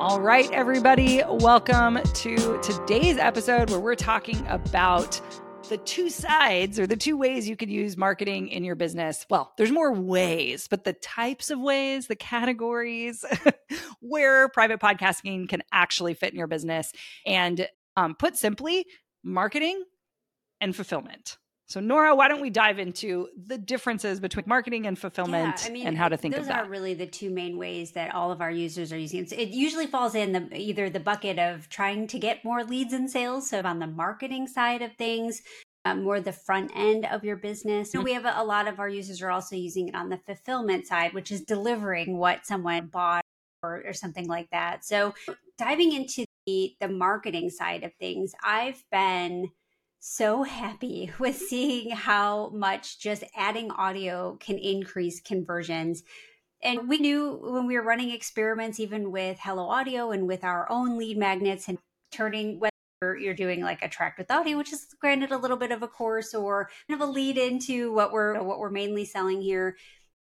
All right, everybody, welcome to today's episode where we're talking about the two sides or the two ways you could use marketing in your business. Well, there's more ways, but the types of ways, the categories where private podcasting can actually fit in your business. And um, put simply, marketing and fulfillment. So, Nora, why don't we dive into the differences between marketing and fulfillment yeah, I mean, and how to think of that? Those are really the two main ways that all of our users are using it. It usually falls in the either the bucket of trying to get more leads and sales, so on the marketing side of things, um, more the front end of your business. Mm-hmm. We have a, a lot of our users are also using it on the fulfillment side, which is delivering what someone bought or, or something like that. So, diving into the the marketing side of things, I've been so happy with seeing how much just adding audio can increase conversions. And we knew when we were running experiments, even with Hello Audio and with our own lead magnets and turning whether you're doing like attract with audio, which is granted a little bit of a course or kind of a lead into what we're what we're mainly selling here,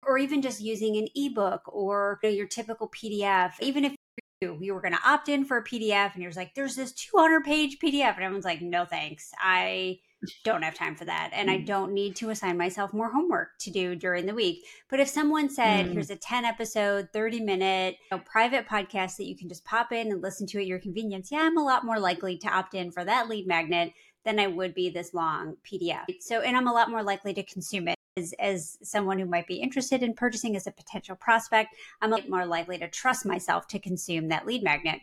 or even just using an ebook or you know, your typical PDF, even if you were going to opt in for a PDF and you're like, there's this 200 page PDF. And everyone's like, no, thanks. I don't have time for that. And I mm. don't need to assign myself more homework to do during the week. But if someone said, mm. here's a 10 episode, 30 minute you know, private podcast that you can just pop in and listen to at your convenience, yeah, I'm a lot more likely to opt in for that lead magnet than I would be this long PDF. So, and I'm a lot more likely to consume it as, as someone who might be interested in purchasing as a potential prospect, I'm a bit more likely to trust myself to consume that lead magnet.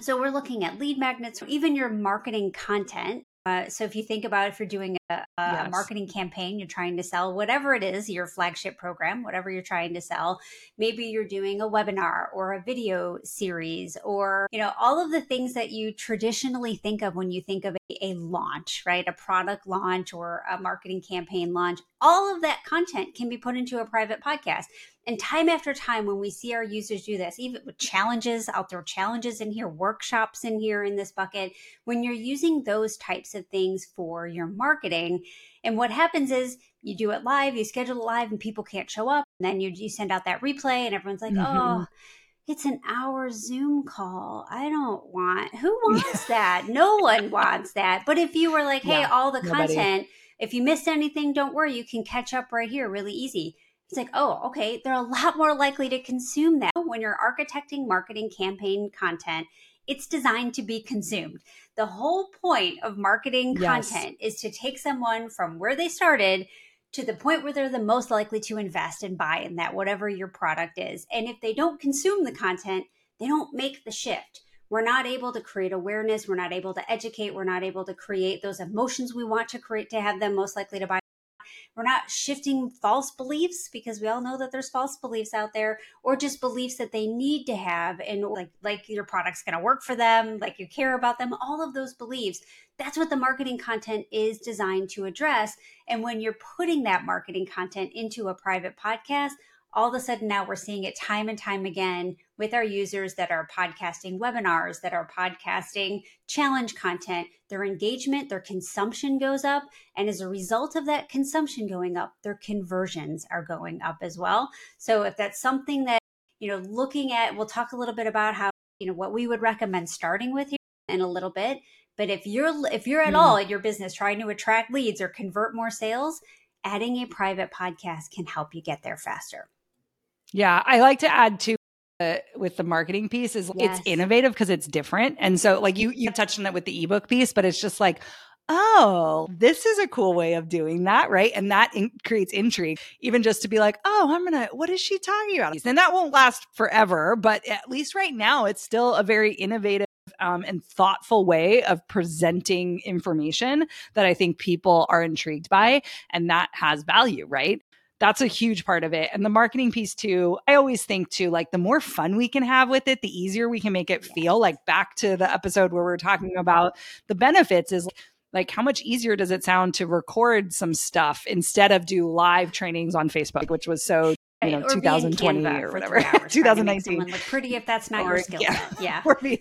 So we're looking at lead magnets, even your marketing content. Uh, so if you think about if you're doing a, a yes. marketing campaign, you're trying to sell whatever it is, your flagship program, whatever you're trying to sell. Maybe you're doing a webinar or a video series or, you know, all of the things that you traditionally think of when you think of a, a launch, right? A product launch or a marketing campaign launch. All of that content can be put into a private podcast. And time after time, when we see our users do this, even with challenges, I'll throw challenges in here, workshops in here in this bucket. When you're using those types of things for your marketing, and what happens is you do it live, you schedule it live, and people can't show up. And then you, you send out that replay, and everyone's like, mm-hmm. oh, it's an hour Zoom call. I don't want, who wants that? No one wants that. But if you were like, hey, yeah, all the nobody. content, if you missed anything, don't worry, you can catch up right here really easy it's like, oh, okay, they're a lot more likely to consume that. When you're architecting marketing campaign content, it's designed to be consumed. The whole point of marketing yes. content is to take someone from where they started to the point where they're the most likely to invest and buy in that, whatever your product is. And if they don't consume the content, they don't make the shift. We're not able to create awareness. We're not able to educate. We're not able to create those emotions we want to create to have them most likely to buy we're not shifting false beliefs because we all know that there's false beliefs out there or just beliefs that they need to have and like like your product's going to work for them, like you care about them, all of those beliefs. That's what the marketing content is designed to address. And when you're putting that marketing content into a private podcast, all of a sudden now we're seeing it time and time again with our users that are podcasting webinars, that are podcasting challenge content. Their engagement, their consumption goes up. And as a result of that consumption going up, their conversions are going up as well. So if that's something that, you know, looking at, we'll talk a little bit about how, you know, what we would recommend starting with here in a little bit. But if you're if you're at mm. all in your business trying to attract leads or convert more sales, adding a private podcast can help you get there faster. Yeah, I like to add to uh, with the marketing piece is yes. it's innovative because it's different. And so like you you touched on that with the ebook piece, but it's just like oh, this is a cool way of doing that, right? And that in- creates intrigue, even just to be like, oh, I'm gonna, what is she talking about? And that won't last forever, but at least right now, it's still a very innovative um, and thoughtful way of presenting information that I think people are intrigued by, and that has value, right? That's a huge part of it. And the marketing piece too, I always think too, like the more fun we can have with it, the easier we can make it feel. Like back to the episode where we are talking about the benefits is like how much easier does it sound to record some stuff instead of do live trainings on Facebook, which was so you know, 2020 or whatever, 2019. Look pretty if that's not or, your skill yeah. Yeah.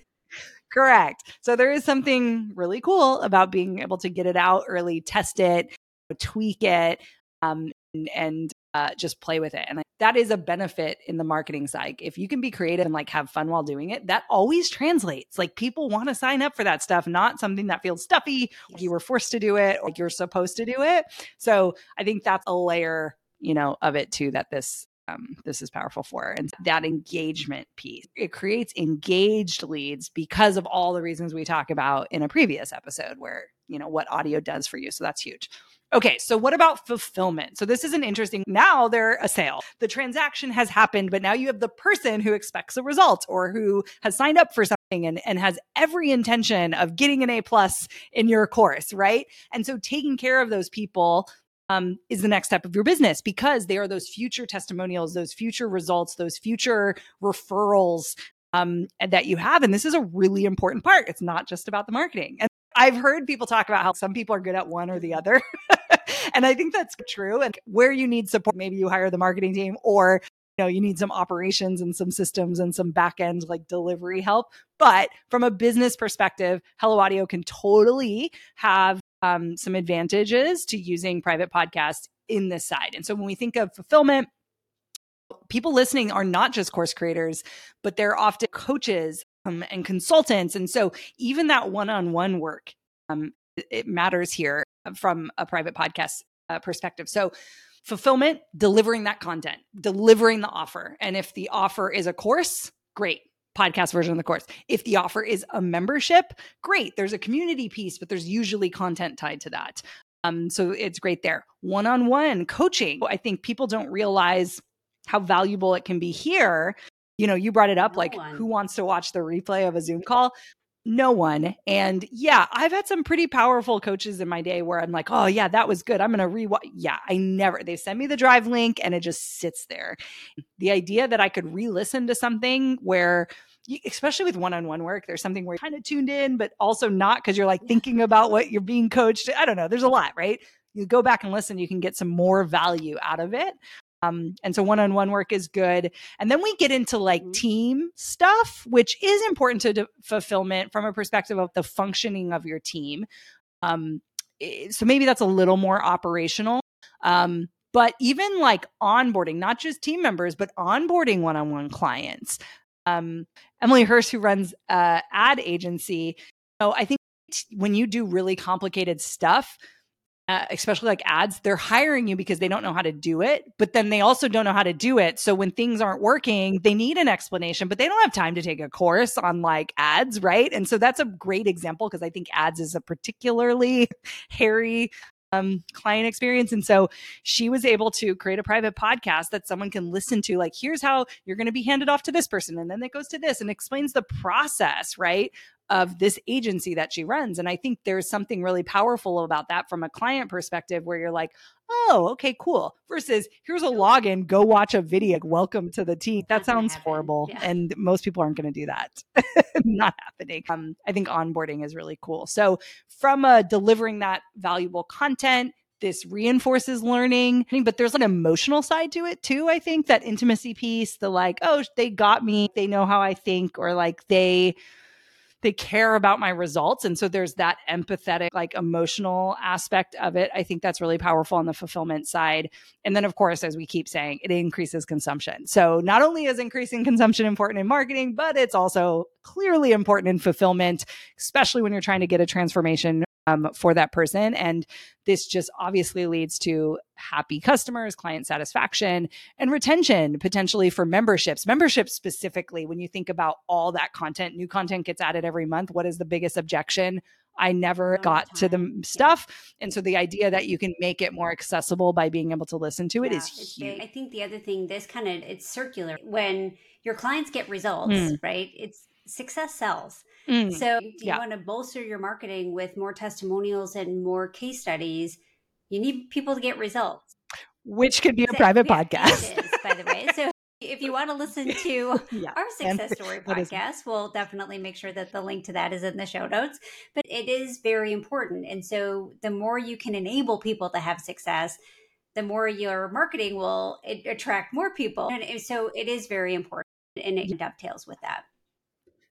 correct. So there is something really cool about being able to get it out early, test it, tweak it, um, and, and uh, just play with it. And I, that is a benefit in the marketing side. If you can be creative and like have fun while doing it, that always translates. Like people want to sign up for that stuff, not something that feels stuffy, like you were forced to do it or like you're supposed to do it. So I think that's a layer, you know, of it too that this um, this is powerful for. And that engagement piece, it creates engaged leads because of all the reasons we talk about in a previous episode where, you know, what audio does for you. So that's huge. Okay, so what about fulfillment? So this is an interesting. Now they're a sale. The transaction has happened, but now you have the person who expects a result or who has signed up for something and, and has every intention of getting an A plus in your course, right? And so taking care of those people um, is the next step of your business because they are those future testimonials, those future results, those future referrals um, that you have. And this is a really important part. It's not just about the marketing. And I've heard people talk about how some people are good at one or the other. and I think that's true. And where you need support, maybe you hire the marketing team or you know you need some operations and some systems and some back end like delivery help but from a business perspective hello audio can totally have um, some advantages to using private podcasts in this side and so when we think of fulfillment people listening are not just course creators but they're often coaches um, and consultants. And so even that one on one work, um, it matters here from a private podcast uh, perspective. So fulfillment, delivering that content, delivering the offer. And if the offer is a course, great podcast version of the course. If the offer is a membership, great. There's a community piece, but there's usually content tied to that. Um, so it's great there. One on one coaching. I think people don't realize how valuable it can be here you know, you brought it up like who wants to watch the replay of a Zoom call? No one. And yeah, I've had some pretty powerful coaches in my day where I'm like, oh, yeah, that was good. I'm going to rewatch. Yeah, I never, they send me the drive link and it just sits there. The idea that I could re listen to something where, especially with one-on-one work there's something where you're kind of tuned in but also not because you're like thinking about what you're being coached i don't know there's a lot right you go back and listen you can get some more value out of it um, and so one on one work is good. And then we get into like mm-hmm. team stuff, which is important to de- fulfillment from a perspective of the functioning of your team. Um, so maybe that's a little more operational. Um, but even like onboarding, not just team members, but onboarding one on one clients. Um, Emily Hurst, who runs uh, ad agency, you know, I think when you do really complicated stuff, uh, especially like ads, they're hiring you because they don't know how to do it, but then they also don't know how to do it. So when things aren't working, they need an explanation, but they don't have time to take a course on like ads, right? And so that's a great example because I think ads is a particularly hairy um, client experience. And so she was able to create a private podcast that someone can listen to. Like, here's how you're going to be handed off to this person. And then it goes to this and explains the process, right? Of this agency that she runs. And I think there's something really powerful about that from a client perspective where you're like, oh, okay, cool. Versus here's a login, go watch a video, welcome to the team. That sounds horrible. Yeah. And most people aren't going to do that. Not happening. Um, I think onboarding is really cool. So from uh, delivering that valuable content, this reinforces learning but there's an emotional side to it too i think that intimacy piece the like oh they got me they know how i think or like they they care about my results. And so there's that empathetic like emotional aspect of it. I think that's really powerful on the fulfillment side. And then of course as we keep saying it increases consumption. So not only is increasing consumption important in marketing but it's also clearly important in fulfillment especially when you're trying to get a transformation um, for that person. And this just obviously leads to happy customers, client satisfaction, and retention potentially for memberships. Memberships specifically, when you think about all that content, new content gets added every month. What is the biggest objection? I never got to the stuff. And so the idea that you can make it more accessible by being able to listen to it yeah, is huge. I think the other thing, this kind of it's circular. When your clients get results, mm. right? It's success sells. Mm, so, you yeah. want to bolster your marketing with more testimonials and more case studies, you need people to get results. Which could be a so, private podcast. By the way. So, if you want to listen to yeah. our success story podcast, we'll definitely make sure that the link to that is in the show notes. But it is very important. And so, the more you can enable people to have success, the more your marketing will attract more people. And so, it is very important and it dovetails with that.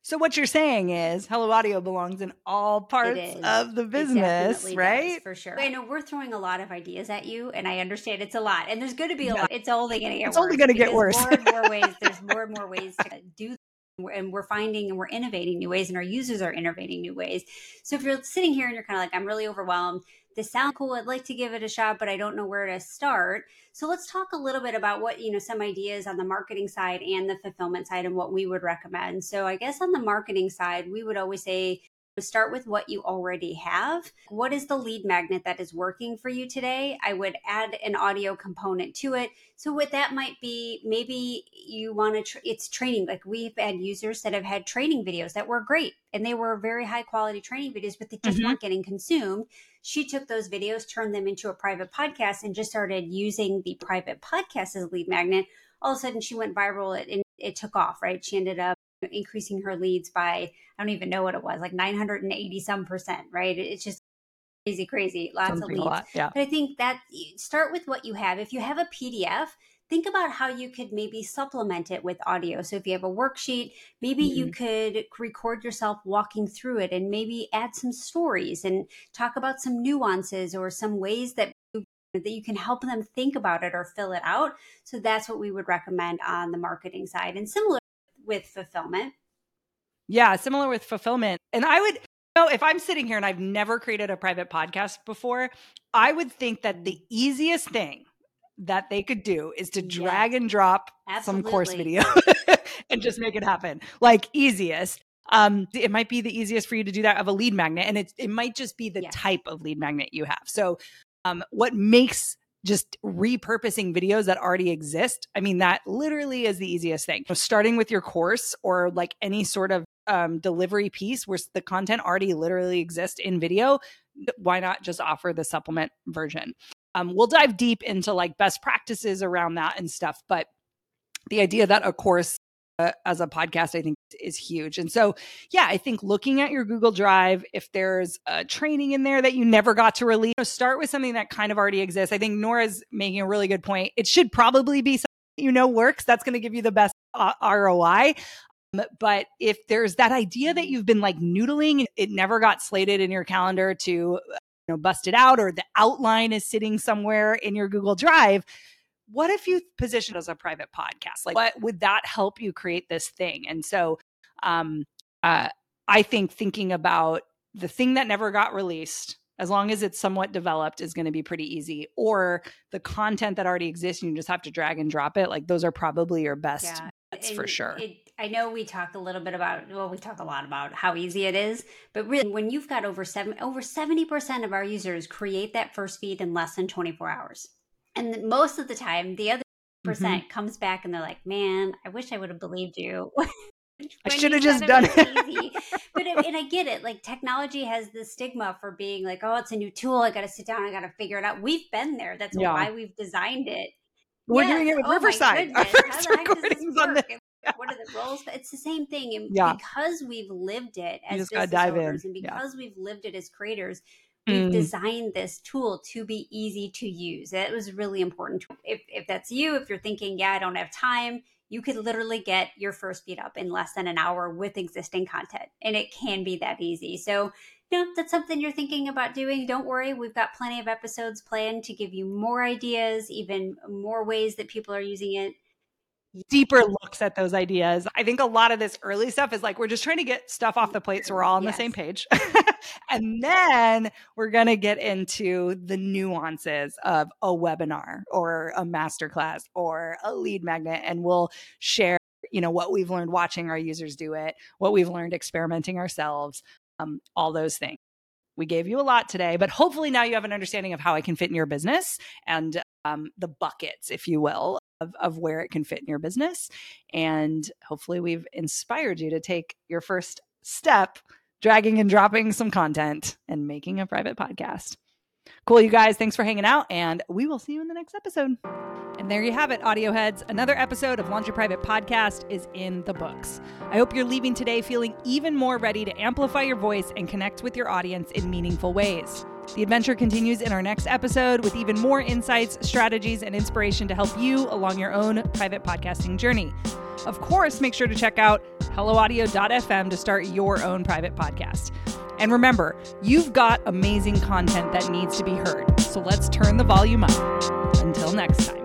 So what you're saying is Hello Audio belongs in all parts of the business, right? Does, for sure. I know we're throwing a lot of ideas at you, and I understand it's a lot, and there's going to be a yeah. lot. It's only going to get. It's only going to get worse. more and more ways. There's more and more ways to do and we're finding and we're innovating new ways and our users are innovating new ways. So if you're sitting here and you're kind of like i'm really overwhelmed. This sounds cool. I'd like to give it a shot but i don't know where to start. So let's talk a little bit about what you know some ideas on the marketing side and the fulfillment side and what we would recommend. So i guess on the marketing side we would always say start with what you already have. What is the lead magnet that is working for you today? I would add an audio component to it. So what that might be, maybe you want to, tra- it's training. Like we've had users that have had training videos that were great and they were very high quality training videos, but they just mm-hmm. weren't getting consumed. She took those videos, turned them into a private podcast and just started using the private podcast as a lead magnet. All of a sudden she went viral and it took off, right? She ended up increasing her leads by I don't even know what it was, like 980 some percent, right? It's just crazy, crazy, lots Something of leads. Lot, yeah. But I think that start with what you have. If you have a PDF, think about how you could maybe supplement it with audio. So if you have a worksheet, maybe mm-hmm. you could record yourself walking through it and maybe add some stories and talk about some nuances or some ways that that you can help them think about it or fill it out. So that's what we would recommend on the marketing side. And similar with fulfillment. Yeah, similar with fulfillment. And I would know if I'm sitting here and I've never created a private podcast before, I would think that the easiest thing that they could do is to drag yeah. and drop Absolutely. some course video and just make it happen. Like easiest. Um, it might be the easiest for you to do that of a lead magnet, and it it might just be the yeah. type of lead magnet you have. So, um, what makes just repurposing videos that already exist. I mean, that literally is the easiest thing. So starting with your course or like any sort of um, delivery piece where the content already literally exists in video, why not just offer the supplement version? Um, we'll dive deep into like best practices around that and stuff. But the idea that a course uh, as a podcast, I think is huge. And so, yeah, I think looking at your Google Drive, if there's a training in there that you never got to release, you know, start with something that kind of already exists. I think Nora's making a really good point. It should probably be something you know works. That's going to give you the best uh, ROI. Um, but if there's that idea that you've been like noodling, it never got slated in your calendar to you know bust it out, or the outline is sitting somewhere in your Google Drive what if you position it as a private podcast? Like, what would that help you create this thing? And so, um, uh, I think thinking about the thing that never got released, as long as it's somewhat developed, is going to be pretty easy. Or the content that already exists, you just have to drag and drop it. Like, those are probably your best yeah. bets and for sure. It, I know we talk a little bit about well, we talk a lot about how easy it is, but really, when you've got over seven over seventy percent of our users create that first feed in less than twenty four hours and most of the time, the other mm-hmm. percent mm-hmm. comes back and they're like, man, I wish I would have believed you. I should have just done it. but and I get it. Like technology has the stigma for being like, oh, it's a new tool. I got to sit down. I got to figure it out. We've been there. That's yeah. why we've designed it. We're yes. doing it with oh Riverside. Our first recordings on this. What are the roles? It's the same thing. And yeah. because we've lived it as business owners, in. and because yeah. we've lived it as creators, we've mm. designed this tool to be easy to use. That was really important. If, if that's you, if you're thinking, yeah, I don't have time, you could literally get your first feed up in less than an hour with existing content. And it can be that easy. So, you know, that's something you're thinking about doing. Don't worry. We've got plenty of episodes planned to give you more ideas, even more ways that people are using it deeper looks at those ideas. I think a lot of this early stuff is like we're just trying to get stuff off the plate so we're all on yes. the same page. and then we're going to get into the nuances of a webinar or a masterclass or a lead magnet and we'll share you know what we've learned watching our users do it, what we've learned experimenting ourselves, um, all those things. We gave you a lot today, but hopefully now you have an understanding of how I can fit in your business and um, the buckets, if you will, of, of where it can fit in your business. And hopefully, we've inspired you to take your first step, dragging and dropping some content and making a private podcast. Cool, you guys. Thanks for hanging out, and we will see you in the next episode. And there you have it, audio heads. Another episode of Launch Your Private Podcast is in the books. I hope you're leaving today feeling even more ready to amplify your voice and connect with your audience in meaningful ways. The adventure continues in our next episode with even more insights, strategies, and inspiration to help you along your own private podcasting journey. Of course, make sure to check out helloaudio.fm to start your own private podcast. And remember, you've got amazing content that needs to be heard. So let's turn the volume up. Until next time.